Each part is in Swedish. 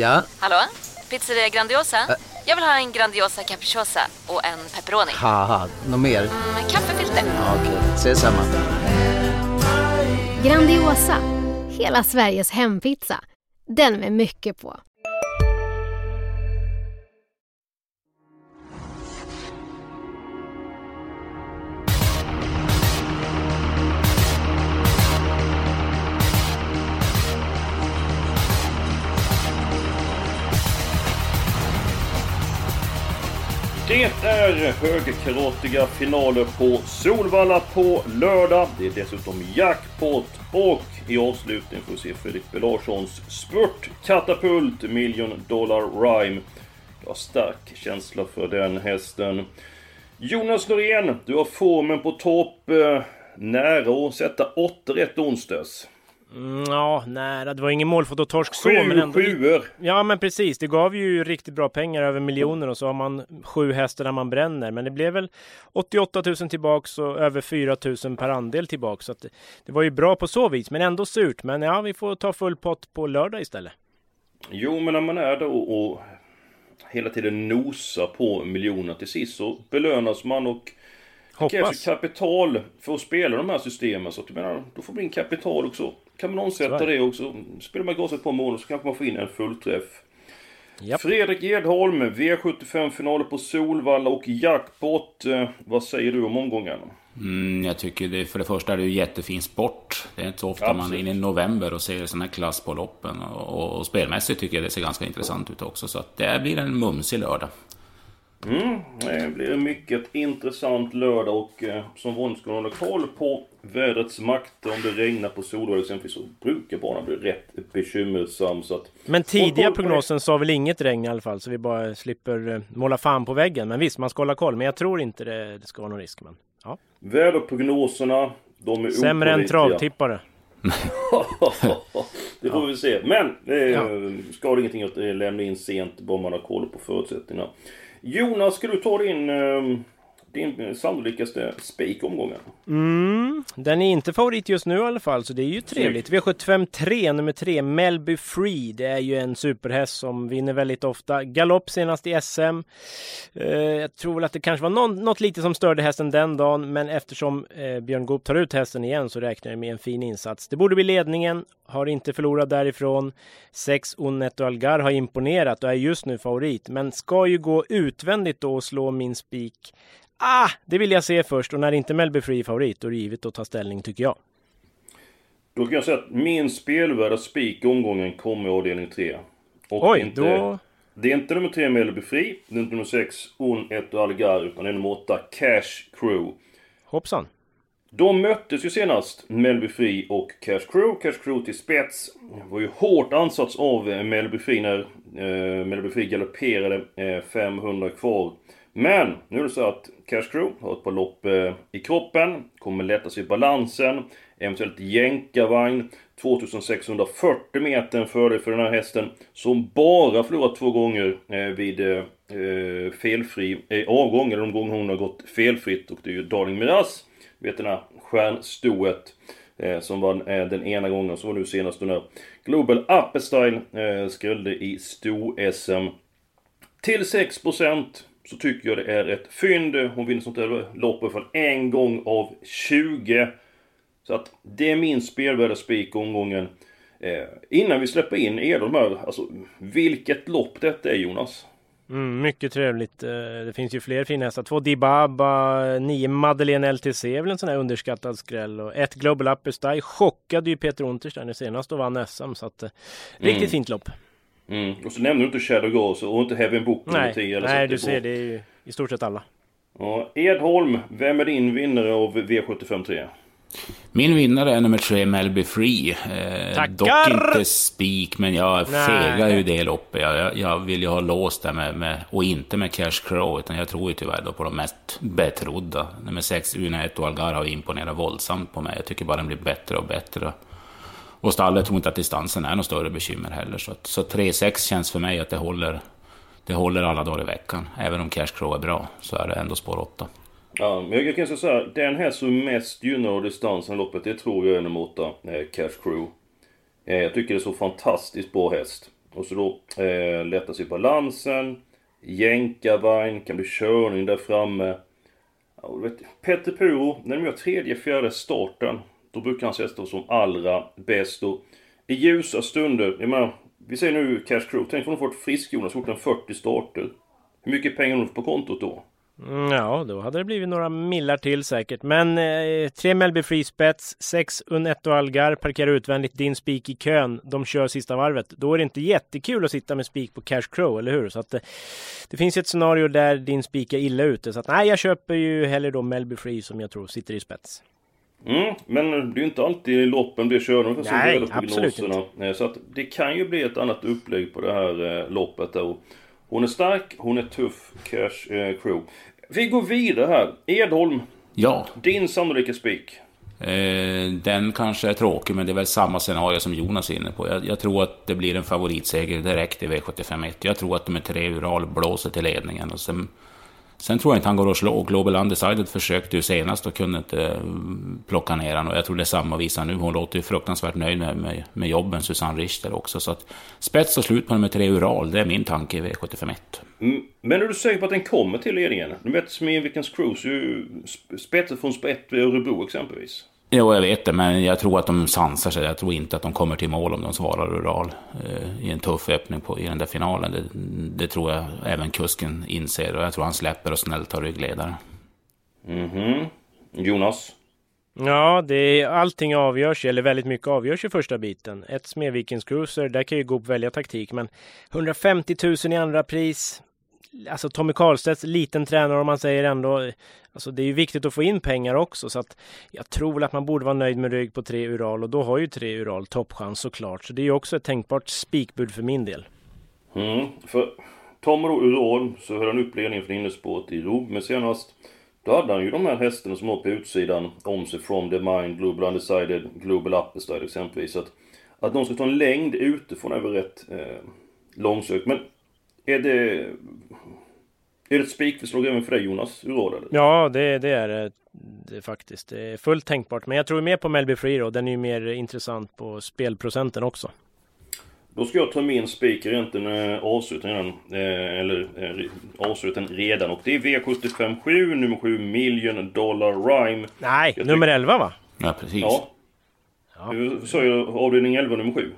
Ja? Hallå? Pizzeria Grandiosa? Jag vill ha en Grandiosa capriciosa och en pepperoni. Haha, något mer? Med kaffefilter. Ja, Okej, ses samma. Grandiosa, hela Sveriges hempizza. Den med mycket på. Det är högkaratiga finaler på Solvalla på lördag. Det är dessutom jackpot och i avslutning får vi se Filippe Larssons spurt katapult Million Dollar Rhyme. Jag har stark känsla för den hästen. Jonas Norén, du har formen på topp. Eh, nära att sätta 8 rätt onsdags. Mm, ja, nära. Det var ingen målfototorsk så, Sju men ändå... sjuor. Ja, men precis. Det gav ju riktigt bra pengar, över miljoner och så har man sju hästar där man bränner. Men det blev väl 88 000 tillbaks och över 4 000 per andel tillbaks. Så att det, var ju bra på så vis, men ändå surt. Men ja, vi får ta full pott på lördag istället. Jo, men när man är då och hela tiden nosar på miljoner till sist så belönas man och det krävs Hoppas. kapital för att spela de här systemen. Så att jag menar, då får man in kapital också. Kan man omsätta det. också. Spelar man gaset ett par månader så kanske man får in en fullträff. Japp. Fredrik Edholm, V75-finaler på Solvalla och jackpot. Eh, vad säger du om omgången? Mm, jag tycker det, för det första är det ju jättefin sport. Det är inte så ofta man är Absolut. inne i november och ser sån här klass på loppen. Och, och spelmässigt tycker jag det ser ganska intressant ut också. Så att det blir en mumsig lördag. Mm, blir en mycket intressant lördag och eh, som vanligt ska man hålla koll på vädrets makter. Om det regnar på Solvalla exempelvis så brukar banan bli rätt bekymmersam. Så att, Men tidiga det. prognosen sa väl inget regn i alla fall, så vi bara slipper eh, måla fan på väggen. Men visst, man ska hålla koll. Men jag tror inte det, det ska vara någon risk. Men, ja. Väderprognoserna, de är Sämre än travtippare. det får vi se. Men det Ja. ja. skadar ingenting att eh, lämna in sent, bara man har koll på förutsättningarna. Jonas, ska du ta din, eh, din sannolikaste spik omgången? Mm, den är inte favorit just nu i alla fall, så det är ju trevligt. V75 3, nummer 3, Melby Free. Det är ju en superhäst som vinner väldigt ofta. Galopp senast i SM. Eh, jag tror väl att det kanske var någon, något lite som störde hästen den dagen, men eftersom eh, Björn Goop tar ut hästen igen så räknar jag med en fin insats. Det borde bli ledningen, har inte förlorat därifrån. 6 Unnetto Algar har imponerat och är just nu favorit, men ska ju gå utvändigt då och slå min spik Ah, det vill jag se först och när inte Melby Free är favorit då är det givet att ta ställning tycker jag. Då kan jag säga att min spelvärda spik i omgången kommer i avdelning 3. Och Oj, inte, då... Det är inte nummer 3 Melby Free, det är inte nummer 6 Un Etto Algar, utan det är nummer 8 Cash Crew. Hoppsan. De möttes ju senast, Melby Free och Cash Crew. Cash Crew till spets. Var ju hårt ansats av eh, Melby Free när eh, Melby Free galopperade eh, 500 kvar. Men nu är det så att Cash Crew har ett par lopp eh, i kroppen, kommer lätta sig i balansen, eventuellt jänkarvagn. 2640 meter en fördel för den här hästen som bara förlorat två gånger eh, vid eh, eh, felfri eh, avgång, eller de gånger hon har gått felfritt och det är ju Darling Miraz vet den här stjärnstoet eh, som var eh, den ena gången, som var nu senast när Global Appestyle eh, skrällde i sto-SM. Till 6% så tycker jag det är ett fynd. Hon vinner sånt här lopp från en gång av 20. Så att det är min spelvärda spik omgången. Eh, innan vi släpper in Edholm här, alltså vilket lopp detta är Jonas? Mm, mycket trevligt. Eh, Det finns ju fler fina hästar. Två Dibaba, nio Madeleine LTC är väl en sån här underskattad skräll. Och ett Global Upper chockade ju Peter Untersteiner nu senast och vann SM. Så att, eh, riktigt Mm. fint lopp. Mm. Och så nämnde du inte Shadow Ghost och inte Heaven Book Nej, 10. eller så nej du det ser det är ju i stort sett alla. Ja, Edholm, vem är din vinnare av V75 3? Min vinnare är nummer tre, Melby Free. Eh, Tackar! dock inte spik, men jag fegar ju det loppet. Jag, jag, vill ju ha låst där med, med, och inte med Cash Crow, utan jag tror ju tyvärr då på de mest betrodda. Nummer sex, Unaet och Algar har imponerat våldsamt på mig. Jag tycker bara den blir bättre och bättre. Och stallet tror inte att distansen är något större bekymmer heller. Så, så 3-6 känns för mig att det håller, det håller alla dagar i veckan. Även om Cash Crow är bra, så är det ändå spår 8. Ja, men jag kan säga så här, den här som mest gynnar av distansen i loppet, det tror jag är nummer 8, eh, Cash Crew. Eh, jag tycker det är så fantastiskt bra häst. Och så då eh, lättas i balansen. Jänkarvagn, kan bli körning där framme. Ja, vet, Petter Puro, när de gör tredje, fjärde starten. Då brukar han sätta som allra bäst. Och I ljusa stunder, jag menar, vi säger nu Cash Crew, tänk om de får ett frisk Jonas, gjort en 40 starter. Hur mycket pengar har de på kontot då? Mm, ja, då hade det blivit några millar till säkert. Men eh, tre Melby Free Spets, sex Unetto Algar parkerar utvändigt din spik i kön. De kör sista varvet. Då är det inte jättekul att sitta med spik på Cash Crow, eller hur? Så att eh, det finns ett scenario där din spik är illa ute. Så att nej, jag köper ju hellre då Melby Free som jag tror sitter i spets. Mm, men det är ju inte alltid loppen blir körda för Nej, absolut inte. Eh, så att det kan ju bli ett annat upplägg på det här eh, loppet då. Hon är stark, hon är tuff, Cash eh, Crew. Vi går vidare här. Edholm. Ja. Din sannolika spik. Eh, den kanske är tråkig, men det är väl samma scenario som Jonas är inne på. Jag, jag tror att det blir en favoritseger direkt i V751. Jag tror att de är tre Ural blåser till ledningen. Och sen Sen tror jag inte han går att slå. Global Undecided försökte ju senast och kunde inte mm, plocka ner honom. Och jag tror det är samma visa nu. Hon låter ju fruktansvärt nöjd med, med, med jobben, Susanne Richter också. Så att spets och slut på nummer tre Ural, det är min tanke i V751. Mm, men är du säker på att den kommer till ledningen? Du vet Smedvikens Cruise, spetset från spett vid Örebro exempelvis. Jo, jag vet det, men jag tror att de sansar sig. Jag tror inte att de kommer till mål om de svarar Ural eh, i en tuff öppning på, i den där finalen. Det, det, tror jag även kusken inser och jag tror han släpper och snällt tar ryggledare. Mhm. Jonas? Ja, det är, allting avgörs, eller väldigt mycket avgörs i första biten. Ett Smedvikens Cruiser, där kan ju Goop välja taktik, men 150 000 i andra pris. Alltså Tommy Karlstedts liten tränare om man säger ändå Alltså det är ju viktigt att få in pengar också så att jag tror väl att man borde vara nöjd med rygg på tre Ural och då har ju tre Ural toppchans såklart. Så det är ju också ett tänkbart spikbud för min del. Mm, för Tomro då Ural så höll han upp ledningen från innespåret i Rom, men senast då hade han ju de här hästarna som var på utsidan om sig From the Mind, Global Undecided, Global Upperstyle exempelvis. Att, att de ska ta en längd utifrån är väl rätt eh, långsökt. Men är det är det ett spikförslag även för dig Jonas? Ural eller? Ja, det, det är det, det faktiskt. Det är fullt tänkbart. Men jag tror mer på Melby Free då. Den är ju mer intressant på spelprocenten också. Då ska jag ta min spik egentligen eh, avsluten redan. Eh, eller eh, avsluten redan. Och det är V757 nummer 7 Million Dollar Rhyme. Nej, nummer 11 va? Ja, precis. Ja. ja. Sa jag avdelning 11 nummer 7?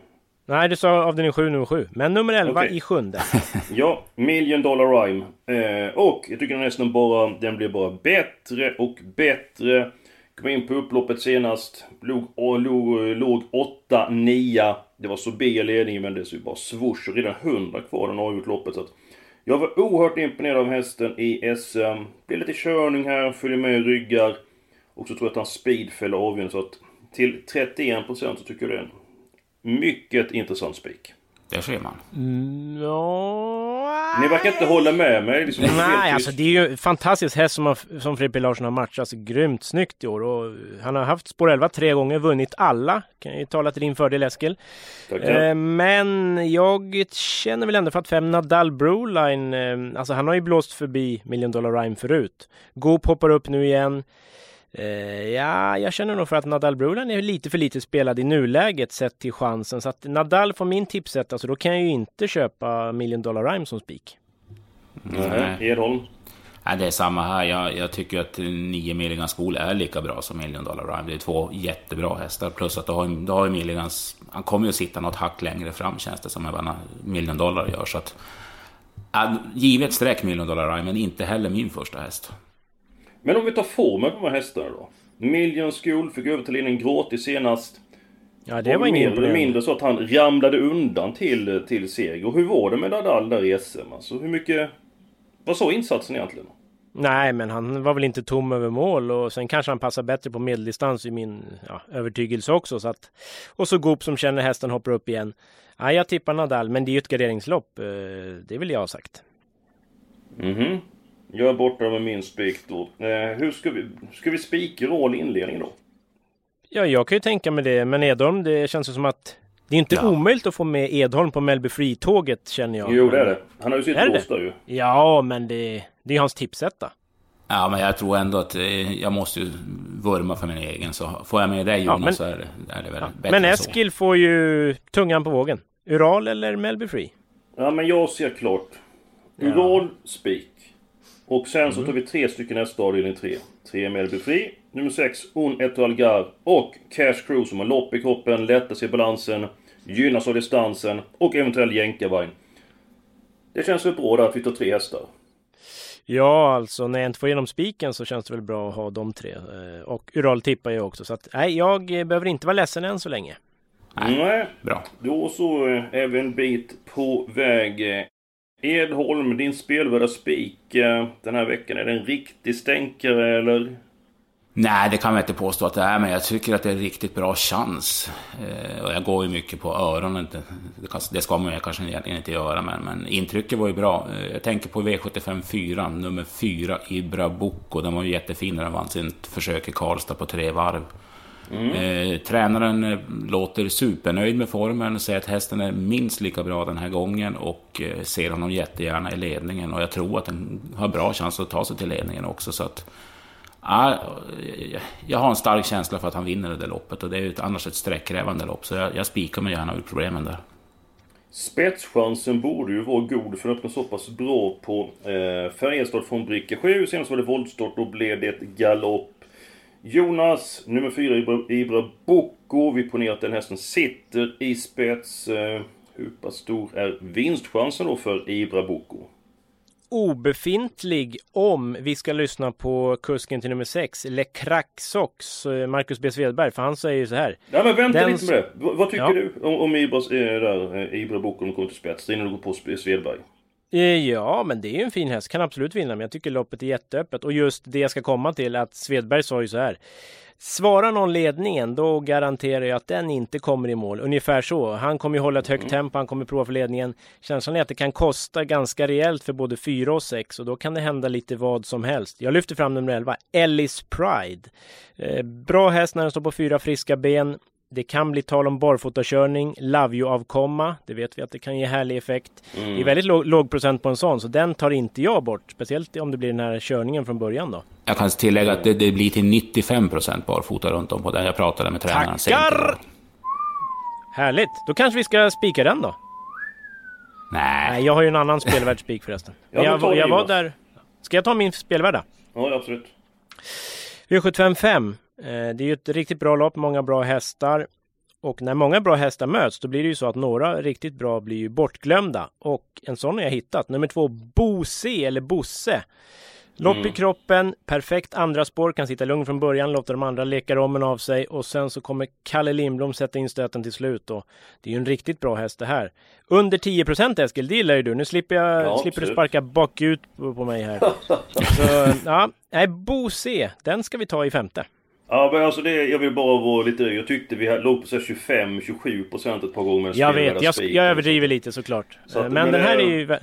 Nej, du sa avdelning 7, nummer 7. Men nummer 11 okay. i sjunde. ja, Million Dollar Rhyme. Eh, och jag tycker nästan bara, den blir bara bättre och bättre. Kom in på upploppet senast. Låg, låg, låg 8-9. Det var Sobia ledningen men det är bara. Och redan 100 kvar den har gjort loppet. Så att jag var oerhört imponerad av hästen i SM. Blir lite körning här, följer med i ryggar. Och så tror jag att hans speed fäller avgörande. Så att till 31% så tycker jag det är en mycket intressant spik. Det ser man. Mm, ja... Ni verkar inte hålla med mig. Liksom Nej, alltså det är ju en fantastisk häst som, har, som Frippe Larsson har matchat. Alltså, grymt snyggt i år. Och han har haft spår 11 tre gånger, vunnit alla. Kan ju tala till din fördel Eskil. Tack, eh, men jag känner väl ändå för att fem Nadal Broline, eh, alltså han har ju blåst förbi Million Dollar Rhyme förut. Goop hoppar upp nu igen. Eh, ja, jag känner nog för att Nadal Brulan är lite för lite spelad i nuläget sett till chansen. Så att Nadal får min tipset, alltså då kan jag ju inte köpa Million Dollar Rhyme som spik. Nej, Edholm? Nej, det är samma här. Jag, jag tycker att 9 Milligan School är lika bra som Million Dollar Rhyme. Det är två jättebra hästar. Plus att då har, då har Milligans... Han kommer ju att sitta något hack längre fram känns det som vad Million Dollar gör. Så att... Givet streck Million Dollar Rhyme, men inte heller min första häst. Men om vi tar formen på de här hästarna då. Million School fick över till en gratis senast. Ja, det var ingen mer eller mindre så att han ramlade undan till, till seger. Och hur var det med Nadal där i SM? Alltså hur mycket... Vad sa insatsen egentligen? Nej, men han var väl inte tom över mål och sen kanske han passar bättre på medeldistans i min ja, övertygelse också. Så att, och så Goop som känner hästen hoppar upp igen. Ja, jag tippar Nadal, men det är ju ett garderingslopp. Eh, det vill jag ha sagt. Mhm. Jag är borta med min spik då. Eh, hur ska vi, ska vi spika roll inledning då? Ja, jag kan ju tänka mig det. Men Edholm, det känns som att det är inte ja. omöjligt att få med Edholm på Mellby Free-tåget känner jag. Jo, det är det. Han har ju sitt där ju. Ja, men det, det är hans tipsetta. Ja, men jag tror ändå att eh, jag måste ju vurma för min egen. Så får jag med dig Jonas ja, men, så är det, är det väl ja, bättre Men Eskil får ju tungan på vågen. Ural eller Melby Free? Ja, men jag ser klart. Ural, spik. Och sen så tar vi tre stycken nästa avdelning 3. 3 Melby Free. Nummer 6, Un Eto Algar. Och Cash Crew som har lopp i kroppen, lättar sig i balansen, gynnas av distansen och eventuell jänkarvagn. Det känns väl bra där att vi tar tre hästar. Ja, alltså när jag inte får igenom spiken så känns det väl bra att ha de tre. Eh, Och Ural tippar jag också. Så att nej, jag eh, behöver inte vara ledsen än så länge. Nej, Nej. bra. Då så är vi en bit på väg. Edholm, din spelvärda spik eh, den här veckan. Är det en riktig stänkare eller? Nej, det kan jag inte påstå att det är, men jag tycker att det är en riktigt bra chans. Eh, och jag går ju mycket på öronen. Det, ska man ju kanske egentligen inte göra, men, men intrycket var ju bra. Eh, jag tänker på V75 4, nummer 4, Ibra Boko. Den var ju jättefin när den vann sitt försök i Karlstad på tre varv. Eh, tränaren eh, låter supernöjd med formen, säger att hästen är minst lika bra den här gången och eh, ser honom jättegärna i ledningen. Och jag tror att den har bra chans att ta sig till ledningen också. Så att, ja, jag- har en stark känsla för att han vinner det där loppet och det är ju ett, annars ett sträckkrävande lopp. Så jag, jag spikar mig gärna ur problemen där. Spetschansen borde ju vara god för den öppnar så pass bra på eh, Färjestad från bricka 7. Senast var det voltstart, då blev det ett galopp. Jonas, nummer 4 Ibra, Bocco. Vi ponerar att den hästen sitter i spets. Eh, hur pass stor är vinstchansen då för Ibra Bocco? Obefintlig om vi ska lyssna på kusken till nummer 6, Le Cracksox, eh, Marcus B. Svedberg. För han säger ju så här. Ja men vänta lite med det. V- vad tycker Ja. du om, om Ibras, eh, där, Ibra de kommer till spets? Innan du går på Svedberg. Eh, Ja, men det är ju en fin häst. Kan absolut vinna, men jag tycker loppet är jätteöppet. Och just det jag ska komma till, att Svedberg sa ju så här. Svarar någon ledningen, då garanterar jag att den inte kommer i mål. Ungefär så. Han kommer ju hålla ett högt tempo, han kommer prova för ledningen. Känslan är att det kan kosta ganska rejält för både 4 och 6 och då kan det hända lite vad som helst. Jag lyfter fram nummer 11, Ellis Pride. Eh, bra häst när den står på fyra friska ben. Det kan bli tal om barfotakörning, Love You-avkomma. Det vet vi att det kan ge härlig effekt. Det är väldigt låg, låg procent på en sån, så den tar inte jag bort. Speciellt om det blir den här körningen från början då. Jag kan tillägga att det, det blir till 95% barfota runt om på den. Jag pratade med tränaren Tackar! Härligt! Då kanske vi ska spika den då? Nej, Nej, jag har ju en annan spelvärd spik förresten. Jag, var- det, jag var där... Ska jag ta min spelvärda? Ja, absolut. V75 5. Eh, det är ju ett riktigt bra lopp, många bra hästar. Och när många bra hästar möts, då blir det ju så att några riktigt bra blir ju bortglömda. Och en sån har jag hittat. Nummer två, Bose eller Bosse. Lopp i kroppen, perfekt andra spår, kan sitta lugn från början, låta de andra leka rommen av sig och sen så kommer Kalle Lindblom sätta in stöten till slut och det är ju en riktigt bra häst det här. Under 10 Eskil, det gillar ju du. Nu slipper, jag, Ja, slipper du sparka bakut på, mig här. så ja, nej, Bose, den ska vi ta i femte. Ja men alltså det, jag vill bara vara lite... Jag tyckte vi låg på 25-27 procent ett par gånger Jag vet, jag, jag överdriver lite såklart. Så att- Eh, men, men, den här eh, är ju... vä-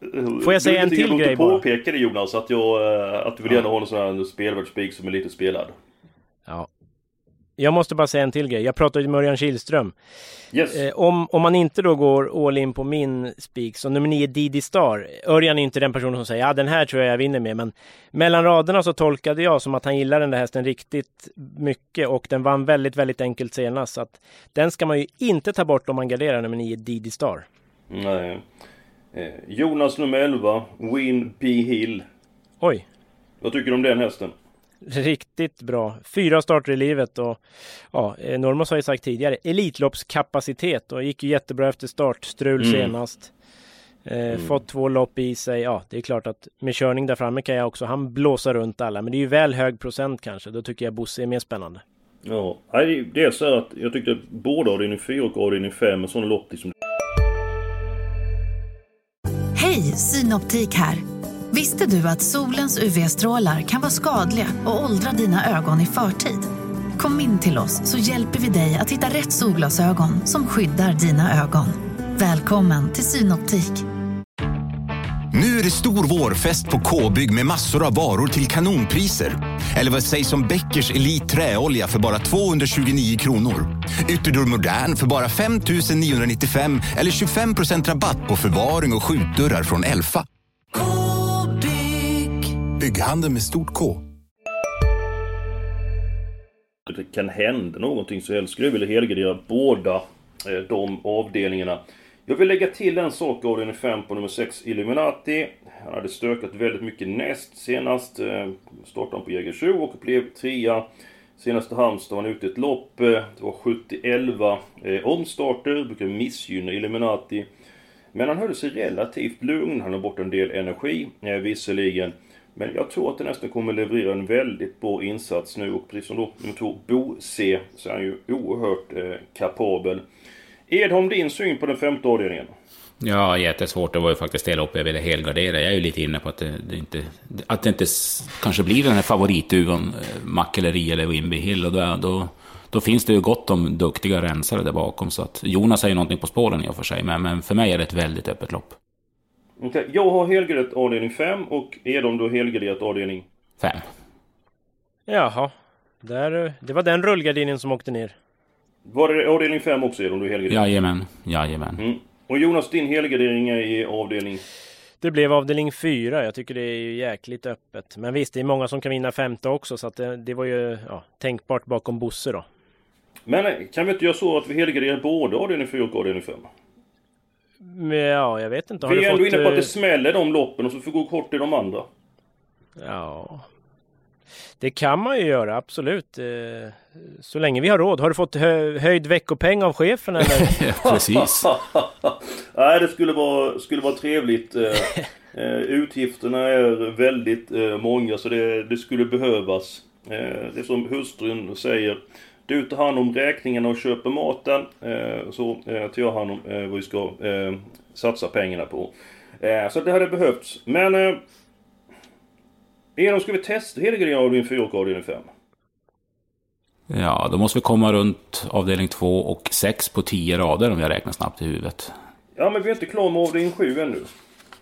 så. Får jag säga en Du- till grej bara? påpeka det Jonas, att, jag, eh, att du vill gärna ha en sån här spelvärd spik som är lite spelad. Ja. Jag måste bara säga en till grej. Jag pratade ju med Örjan Kihlström. Yes. Eh, om, om man inte då går all in på min spik, så nummer 9 Didi Star. Örjan är inte den personen som säger ja den här tror jag jag vinner med, men mellan raderna så tolkade jag som att han gillar den där hästen riktigt mycket och den vann väldigt, väldigt enkelt senast. Så att den ska man ju inte ta bort om man garderar nummer 9 Didi Star. Nej. Eh, Jonas nummer 11, Win B Hill. Oj, Vad tycker du om den hästen? Riktigt bra. Fyra starter i livet och ja, eh, Normos har ju sagt tidigare Elitloppskapacitet och gick ju jättebra efter startstrul Mm. senast. Eh, Fått två lopp i sig. Ja, det är klart att med körning där framme kan jag också han blåsa runt alla. Men det är ju väl hög procent kanske. Då tycker jag Bosse är mer spännande. Ja, det är så att jag tyckte att både avdelning 4 och avdelning 5 är sådana lopp liksom... Hej, Synoptik här. Visste du att solens UV-strålar kan vara skadliga och åldra dina ögon i förtid? Kom in till oss så hjälper vi dig att hitta rätt solglasögon som skyddar dina ögon. Välkommen till Synoptik. Nu är det stor vårfest på K-bygg med massor av varor till kanonpriser. Eller vad sägs om Bäckers Elite Träolja för bara 229 kronor? Ytterdörr Modern för bara 5 995 eller 25 procent rabatt på förvaring och skjutdörrar från Elfa. Bygghandeln med stort K. det kan hända någonting så helst skulle jag vilja helgardera båda eh, de avdelningarna. Jag vill lägga till en sak avdelning 5 på nummer 6 Illuminati. Han hade stökat väldigt mycket näst senast. Eh, startade han på Jägersro och blev trea. Senaste Halmstad var han ute i ett lopp. Eh, det var 70-11 omstarter. Brukar missgynna Illuminati. Men han höll sig relativt lugn. Han har bort en del energi, eh, visserligen. Men jag tror att det nästan kommer leverera en väldigt bra insats nu. Och precis som då nummer två, Bo C, så är han ju oerhört eh, kapabel. Edholm, din syn på den femte avdelningen? Ja, jättesvårt. Det var ju faktiskt hela loppet jag ville helgardera. Jag är ju lite inne på att det, det inte, att det inte kanske blir den här favoritduon, eh, Makeleri Mackeleri eller Wimby Hill. Och då, då, då finns det ju gott om duktiga rensare där bakom. Så att Jonas är ju någonting på spåren i och för sig, men, men för mig är det ett väldigt öppet lopp. Okej, Jag har helgarderat avdelning 5 och Edholm du har helgarderat avdelning... Fem. Jaha. Där, det var den rullgardinen som åkte ner. Var det avdelning 5 också Edholm du helgarderat? Jajamän, jajamän. Mm. Och Jonas, din helgardering är i avdelning... Det blev avdelning fyra. Jag tycker det är ju jäkligt öppet. Men visst, det är många som kan vinna femte också. Så att det, det var ju ja, tänkbart bakom Bosse då. Men eh, kan vi inte göra så att vi helgarderar både avdelning 4 och avdelning 5? Men, ja, jag vet inte. Har Vi är ändå fått, inne på att eh, det smäller de loppen och så får gå kort i de andra. Ja. Det kan man ju göra, absolut. Eh, Så länge vi har råd. Har du fått hö höjd veckopeng av chefen eller? Precis. Nej, det skulle vara, skulle vara trevligt. Eh, eh, utgifterna är väldigt eh, många så det, det skulle behövas. Eh, det är som hustrun säger. Du tar hand om räkningarna och köper maten. Eh, så eh, tar jag hand om eh, vad vi ska satsa pengarna på. Så det hade behövts. Men... Edom, ska vi testa helgardering avdelning 4 och avdelning 5? Ja, då måste vi komma runt avdelning 2 och 6 på 10 rader om jag räknar snabbt i huvudet. Ja, men vi är inte klara med avdelning 7 ännu.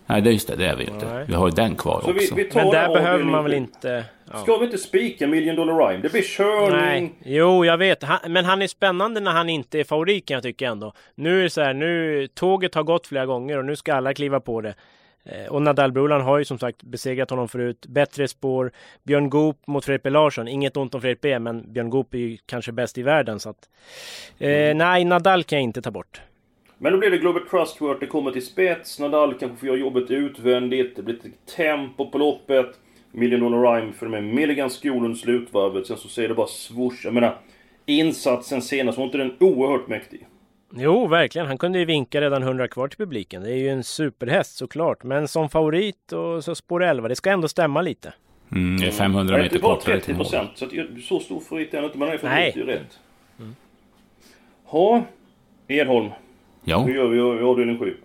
Nej, det är just det, det är vi inte. Nej. Vi har ju den kvar Så vi, också. vi tar Men där behöver man väl sju. Ja. Ska vi inte spika Million Dollar Rhyme? Det blir körning. Nej, jo jag vet. Han, men han är spännande när han inte är favorit kan jag tycka ändå. Nu är det så här, nu tåget har gått flera gånger och nu ska alla kliva på det. Eh, Och Nadal Brulan har ju som sagt besegrat honom förut. Bättre spår. Björn Goop mot Fredrik B Larsson. Inget ont om Fredrik B, men Björn Goop är ju kanske bäst i världen så att... Eh, nej, Nadal kan jag inte ta bort. Men då blir det Global Trustworth, det kommer till spets. Nadal kanske får göra jobbet utvändigt. Det blir lite tempo på loppet. Million Dollar Rhyme för med Milligan Skolen slutvarvet. Sen så ser det bara swoosh. Jag menar, insatsen senast, var inte den oerhört mäktig? Jo, verkligen. Han kunde ju vinka redan 100 kvar till publiken. Det är ju en superhäst såklart. Men som favorit och så spår 11, det ska ändå stämma lite. Mm, det är 500 Nej, meter det var kortare till 30 mål. procent. Så att, så stor favorit är han inte, men han är Nej. favorit, det är rätt. Ha, Edholm. Jo. Hur gör vi i avdelning 7?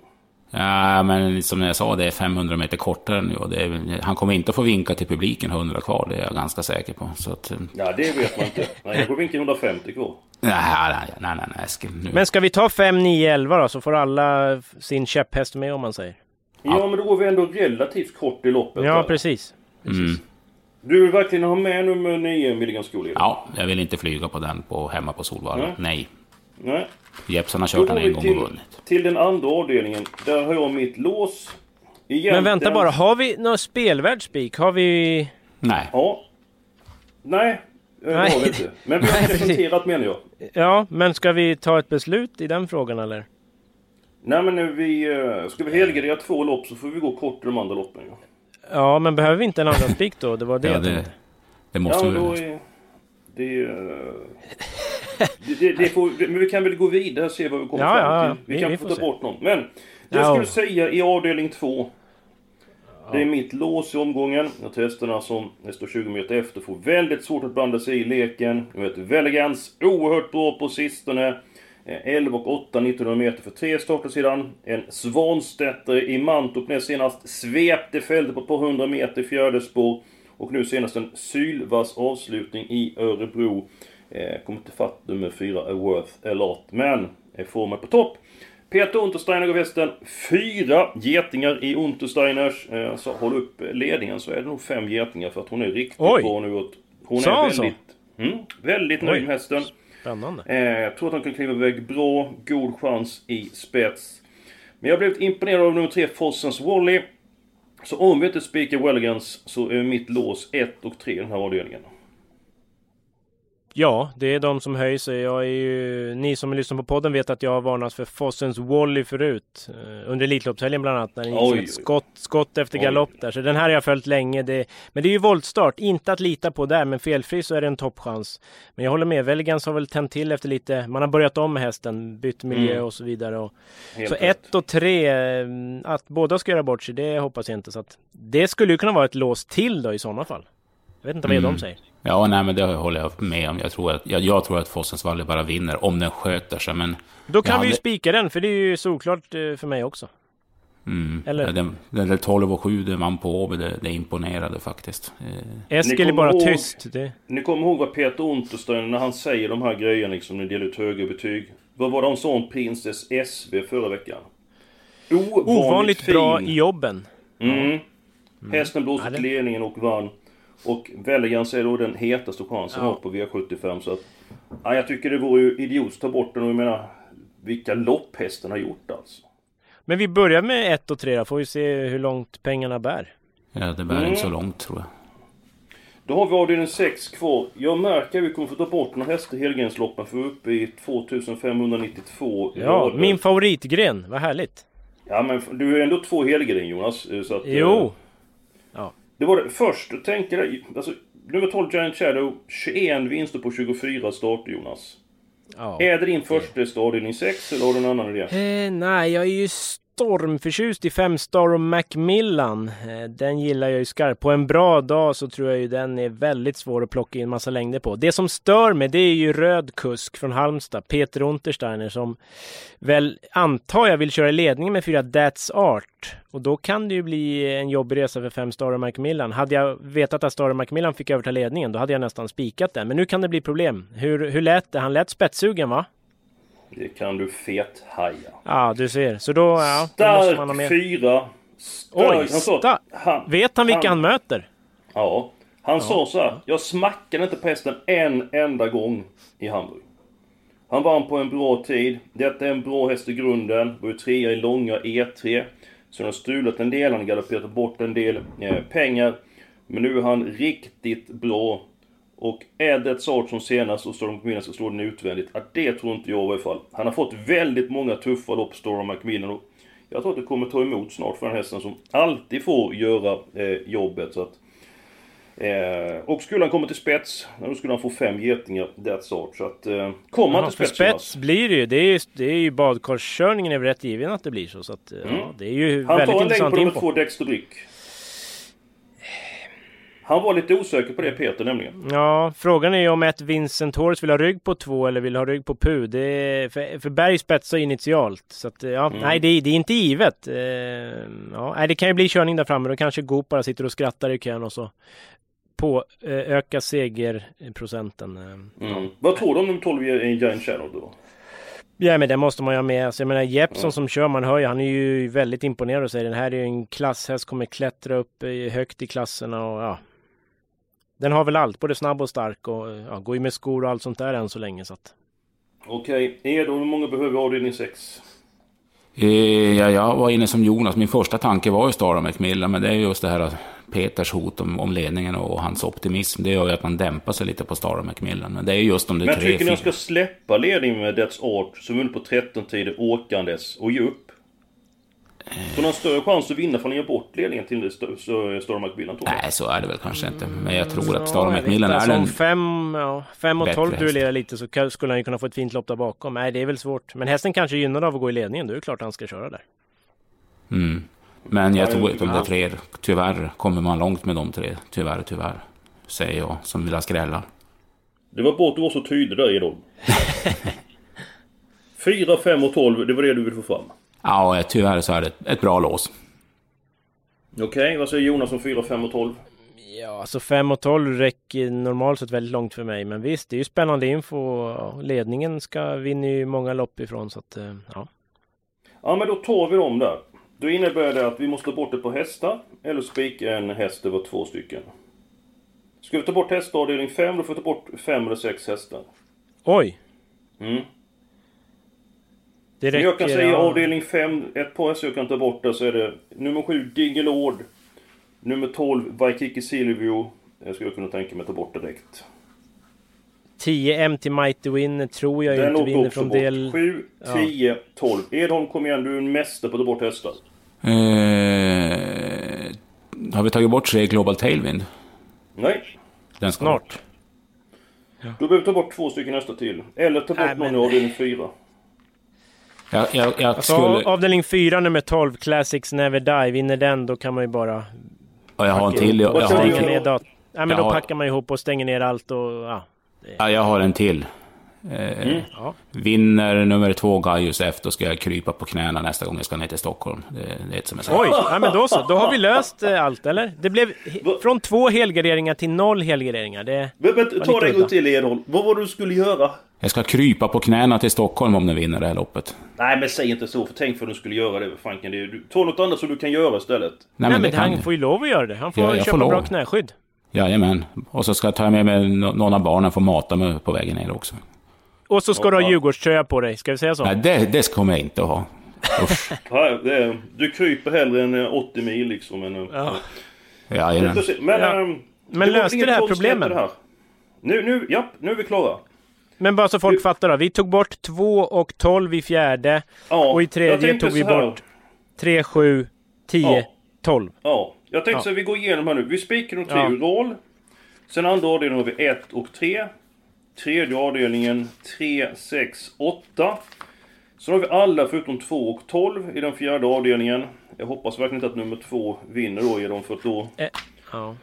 Ja, men som jag sa, det är 500 meter kortare nu. Och det är, han kommer inte att få vinka till publiken 100 kvar, det är jag ganska säker på. Så att, eh, Ja, det vet man inte. Nej, jag går vinka 150 kvar. nej, nej, nej, nej, nej Eskil. Nu. Men ska vi ta 5, 9, 11 då? Så får alla sin käpphäst med om man säger. Ja, men då går vi ändå relativt kort i loppet. Ja, där. precis. Mm. Du vill verkligen ha med nummer 9, Milligan Skolen? Ja, jag vill inte flyga på den på, hemma på Solvalla. Nej. Nej. Nej. Jeppsson har kört den en gång till, och vunnit. till den andra avdelningen. Där har jag mitt lås. Egentligen... Men vänta bara, har vi någon spelvärd spik? Har vi... Nej. Ja. Nej, det Nej. har vi inte. Men vi har presenterat menar jag. Ja, men ska vi ta ett beslut i den frågan eller? Nej men nu vi... eh, Ska vi helgardera två lopp så får vi gå kort i de andra loppen. Ja, Ja, men behöver vi inte en andra spik då? Det var det Ja, jag det, tänkte. det ja måste men vi... då är... Det, eh, det, det, får, men vi kan väl gå vidare och se vad vi kommer Ja, fram till. Vi, Vi- kan vi få ta se. bort någon. Men det Ja. jag skulle säga i avdelning två. Det är mitt lås i omgången. Jag testar den som står 20 meter efter. Får väldigt svårt att blanda sig i leken. Jag vet, Velegans oerhört bra på sistone. Eh, 11 och 8 1900 meter för tre starter sedan. En Svanstetter i Mantorp näst senast. Svepte fältet på ett par hundra meter fjärde spår. Och nu senast en sylvass avslutning i Örebro. Eh, kommer inte fatt nummer 4, A Worth A Lot. Men är formen på topp. Peter Untersteiner går västen. Fyra getingar i Untersteiners. Eh, så håll upp ledningen så är det nog fem getingar för att hon är riktigt Oj. bra nu. Hon Sa är han så? väldigt, mm, väldigt nöjd med hästen. Spännande. Eh, jag tror att han kan kliva iväg bra. God chans i spets. Men jag har blivit imponerad av nummer tre, Fossens Wally. Så om vi inte spikar Welligans så är mitt lås 1 och 3 i den här avdelningen. Ja, det är de som höjer sig. Jag är ju, ni som lyssnar på podden vet att jag har varnat för Fossens Wally förut. Eh, under Elitloppshelgen bland annat. När det gick Oj, ett skott, skott efter galopp där. Så den här har jag följt länge. Det, men det är ju voltstart. Inte att lita på där. Men felfri så är det en toppchans. Men jag håller med. Veligans har väl tänt till efter lite. Man har börjat om med hästen. Bytt miljö Mm. och så vidare. Och, så rätt. ett och tre. eh, Att båda ska göra bort sig. Det hoppas jag inte. Så att, det skulle ju kunna vara ett lås till då i sådana fall. Jag vet inte vad Mm. de säger. Ja, nej, men det håller jag med om. Jag tror att, jag, jag tror att Fossens Valle bara vinner om den sköter sig. Men Då kan Ja, vi ju det- spika den. För det är ju solklart eh, för mig också. mm, Eller? Den, den där 12 och 7 den vann på Åby, det, det imponerade faktiskt. Eh, Eskil är kommer bara ihåg- tyst. Det... Ni kommer ihåg vad Peter Unterstein, när han säger de här grejerna liksom, när ni delar ut höga betyg. Vad var det han sa om Princess SV förra veckan? Ovanligt, Ovanligt bra i jobben. Mm. Hästen blåste Ja, det- ledningen och vann. Och Velligans är då den hetaste chansen Ja. ja. på V75 så att... Ja, jag tycker det vore ju idiot att ta bort den och jag menar... Vilka lopp hästen har gjort alltså. Men vi börjar med ett och tre då. Får vi se hur långt pengarna bär. ja, det bär Mm. inte så långt tror jag. Då har vi avdelning 6 kvar. Jag märker att vi kommer få ta bort några hästar i helgensloppen för vi är uppe i 2592 Ja, rader. min favoritgren. Vad härligt. Ja men du är ändå två helgren Jonas. eh, Så att, eh, Jo. Det var det först, tänk dig, alltså nummer 12 Giant Shadow, 21 vinster på 24 starter Jonas. Ja. Är det din första häst avdelning 6 eller har du en annan idé? Eh, nej, jag är ju stormförtjust i fem star och Macmillan. Eh, den gillar jag ju skarpt. På en bra dag så tror jag ju den är väldigt svår att plocka in massa längder på. Det som stör mig det är ju röd kusk från Halmstad, Peter Untersteiner som väl antar jag vill köra i ledningen med fyra That's Art. Och då kan det ju bli en jobbig resa för fem star och Macmillan. Hade jag vetat att Star och Macmillan fick överta ledningen då hade jag nästan spikat den. Men nu kan det bli problem. Hur, hur lät det? Han lät spetssugen va? Det kan du fet haja. Ja, du ser. Så då, ja, då måste man ha Stark med. fyra. Oj, Stark, han sa- han, Vet han vilka han möter? Ja. Han sa så här. Jag smackade inte på hästen en enda gång i Hamburg. Han vann på en bra tid. Detta är en bra häst i grunden. Var ju trea i långa E3. Så han har stulat en del, han har galopperat bort en del eh, pengar. Men nu är han riktigt bra. Och är det ett sak som senast och Storm McMillan ska slå den utvändigt? Ja, det tror inte jag i varje fall. Han har fått väldigt många tuffa lopp, Storm McMillan. Och jag tror att det kommer ta emot snart för den hästen som alltid får göra eh, jobbet. Så att, eh, och skulle han komma till spets, ja, då skulle han få fem getingar, that's all. Så att, eh, kommer han Ja, till spets, spets blir det ju. Det är ju, det är ju badkarskörningen är väl rätt given att det blir så. så att, ja, Mm. det är ju Han väldigt tar en längd intressant på info. två, Dexter Brick. Han var lite osäker på det, Peter, nämligen. Ja, frågan är ju om ett Vincent Horse vill ha rygg på två eller vill ha rygg på Pu. Det är, för, för Berg spetsar initialt. Så att, ja, Mm. nej det, är- det är inte givet. Eh, ja, nej, det kan ju bli körning där framme. Då kanske Goop bara sitter och skrattar i kön och så på eh, öka segerprocenten. Eh, Mm. Vad tror du om nummer 12 i Giant Shadow då? Ja men det måste man ju ha med. Alltså, jag menar Jeppson som kör, man hör ju, han är ju väldigt imponerad och säger den här är ju en klasshäst, kommer klättra upp högt i klasserna och ja. Den har väl allt, både snabb och stark och ja, går ju med skor och allt sånt där än så länge så att. Okej, Edo, hur många behöver avdelning 6? Eh, ja, jag var inne som Jonas. Min första tanke var ju Star Macmillan, men det är just det här att Peters hot om, om ledningen och hans optimism. Det gör ju att man dämpar sig lite på Star Macmillan. Men det är ju just de Men tre... tycker ni jag ska släppa ledningen med That's Art, som vunnit på 13 tider åkandes, och ge upp? Ni har större chans att vinna för att ni ger bort ledningen till St- St- Storm McMillan? Nej, så är det väl kanske inte. Men jag tror Ja, att Macmillan inte. är Alltså, den... Fem, ja, fem och tolv duellerar lite så skulle han ju kunna få ett fint lopp där bakom. Nej det är väl svårt. Men hästen kanske är gynnad av att gå i ledningen. Då är det klart han ska köra där. Mm. Men jag Ja, tror att de där tre, tyvärr kommer man långt med de tre. Tyvärr, tyvärr. Säger jag som vill ha skrällar. Det var bra att du var så tydlig där, Edholm. 4, 5 och 12, det var det du ville få fram? Ja, tyvärr så är det ett bra lås. Okej, vad säger Jonas om 4, 5 och 12? Ja, alltså 5 och 12 räcker normalt sett väldigt långt för mig. Men visst, det är ju spännande info. Ledningen ska vinna ju många lopp ifrån så att eh, ja. Ja, men då tar vi dem där. Då innebär det att vi måste ta bort det på hästar, eller spika en häst över två stycken. Ska vi ta bort hästavdelning 5, då får vi ta bort 5 eller 6 hästar. Oj! Mm. Det räcker. jag kan säga ja. avdelning 5, ett par hästar jag kan ta bort där så är det nummer 7 Digelord, nummer 12 Waikiki Silvio. Jag skulle kunna tänka mig att ta bort direkt. 10 MT Mighty Winner tror jag Den inte vinner från bort. del... 7, 10, 12. Edholm kom igen, du är en mästare på att ta bort hästar. Eh, har vi tagit bort tre Global Tailwind? Nej. Den ska Snart. bort. Du behöver ta bort två stycken hästar till. Eller ta bort Nej, någon men- i avdelning 4. Jag, jag, jag Alltså, skulle... avdelning 4, nummer 12, Classics Never Die. Vinner den, då kan man ju bara Ja, jag har en till. Jag, jag, sa har, ner datorn. Ja, men Jag då har- packar man ihop och stänger ner allt och... Ja. ja, jag har en till. Eh, Mm. Vinner nummer två Gaius F, då ska jag krypa på knäna nästa gång jag ska ner till Stockholm. Det, det är ett som är sagt. Oj, ja, men då så. Då har vi löst eh, allt, eller? Det blev från två helgarderingar till noll helgarderingar. Det... Men, men, Vad ta det en gång till Edholm. Vad var det du skulle göra? Jag ska krypa på knäna till Stockholm om den vinner det här loppet. Nej men säg inte så, för tänk för att du skulle göra det. Kan det... Du, ta något annat som du kan göra istället. Nej, Nej, men men det kan han får ju lov att göra det. Han får Ja, jag köpa får bra knäskydd. Jajamän. Och så ska jag ta med mig nå- någon av barnen för att mata mig på vägen ner också. Och så ska Ja, du ha ja. Djurgårdströja på dig. Ska vi säga så? Nej, det, det kommer jag inte att ha. Ja, är, du kryper hellre än eh, 80 mil liksom. Men, Ja. Jajamän. men, Ja. ehm, Men det var löste det här problemet? Nu, nu, ja, nu är vi klara. Men bara så folk Du- fattar då. Vi tog bort 2 och 12 i fjärde. Ja, Och i tredje tog vi bort 3, 7, 10, Ja. 12. Ja, jag tänkte Ja. så här, vi går igenom här nu. Vi spikar de tre Ja. roll. Sen andra avdelningen har vi 1 och 3. Tredje avdelningen 3, 6, 8. Sen har vi alla förutom 2 och 12 i den fjärde avdelningen. Jag hoppas verkligen inte att nummer 2 vinner då, Edon, för att då... Ja.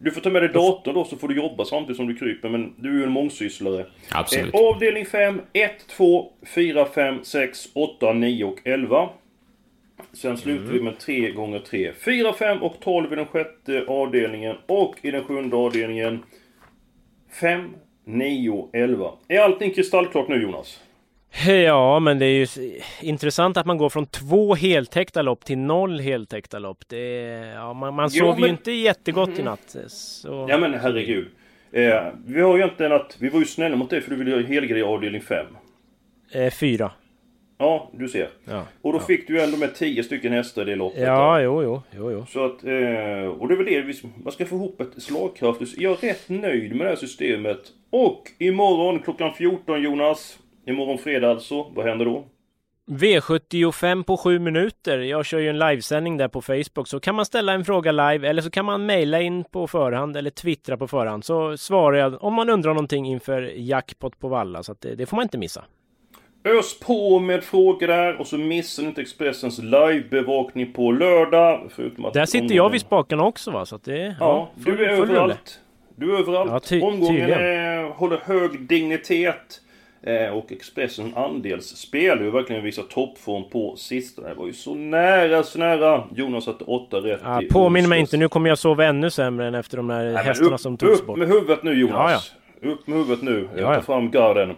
Du får ta med dig datorn då så får du jobba samtidigt som du kryper, men du är ju en mångsysslare. Absolut. Eh, avdelning 5, 1, 2, 4, 5, 6, 8, 9 och 11. Sen slutar Mm. vi med 3 gånger 3. 4, 5 och 12 i den sjätte avdelningen. Och i den sjunde avdelningen 5, 9, 11. Är allting kristallklart nu Jonas? Ja, men det är ju intressant att man går från två heltäckta lopp till noll heltäckta lopp. Det är, ja, man man Jo, sov ju men- inte jättegott i natt. Så... Ja men herregud. Eh, vi har ju egentligen att... Vi var ju snälla mot dig för du ville helgrej i avdelning 5. Eh, fyra. Ja, du ser. Ja. Och då fick du ändå med 10 stycken hästar i det loppet. Ja, jo, jo, jo, jo. Så att, eh, och det är väl det, vi- man ska få ihop ett slagkraftigt... Jag är rätt nöjd med det här systemet. Och imorgon klockan 14 Jonas, imorgon fredag alltså, vad händer då? V75 på sju minuter. Jag kör ju en livesändning där på Facebook. Så kan man ställa en fråga live eller så kan man mejla in på förhand eller twittra på förhand. Så svarar jag om man undrar någonting inför jackpot på Valla. Så att det, det får man inte missa. Ös på med frågor där och så missar ni inte Expressens livebevakning på lördag. Förutom att Där sitter jag vid spakarna också va. Så att det, Ja, full- du är överallt. Du är överallt. Ja, ty- Omgången är, håller hög dignitet. Eh, och Expressen andelsspel ju verkligen visar toppform på sistone. Det var ju så nära, så nära. Jonas satte åtta rätt Ja, i påminn mig inte, nu kommer jag sova ännu sämre än efter de här Nej, hästarna upp, som togs upp bort. med huvudet nu Jonas. Ja, Upp med huvudet nu. Ja, Ta ja. fram garden.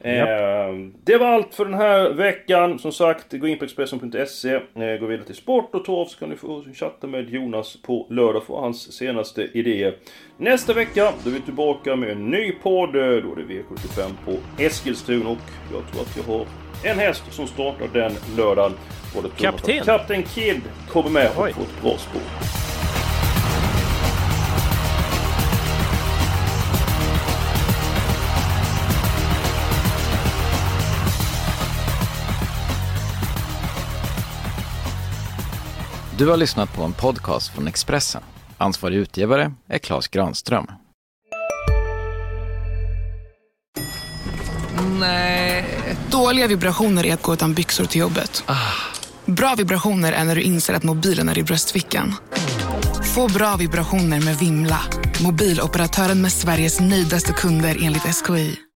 Eh, det var allt för den här veckan. Som sagt, gå in på Expressen.se. Eh, gå vidare till sport och torv så kan ni få chatta med Jonas på lördag för hans senaste idéer. Nästa vecka då är vi tillbaka med en ny podd. eh, Då är det V75 på Eskilstuna och jag tror att jag har en häst som startar den lördagen. Kapten? Kapten Kid kommer med och får ett bra spår. Du har lyssnat på en podcast från Expressen. Ansvarig utgivare är Klas Granström. Dåliga vibrationer är att gå utan byxor till jobbet. Bra vibrationer är när du inser att mobilen är i bröstfickan. Få bra vibrationer med Vimla. Mobiloperatören med Sveriges nöjdaste kunder enligt SKI.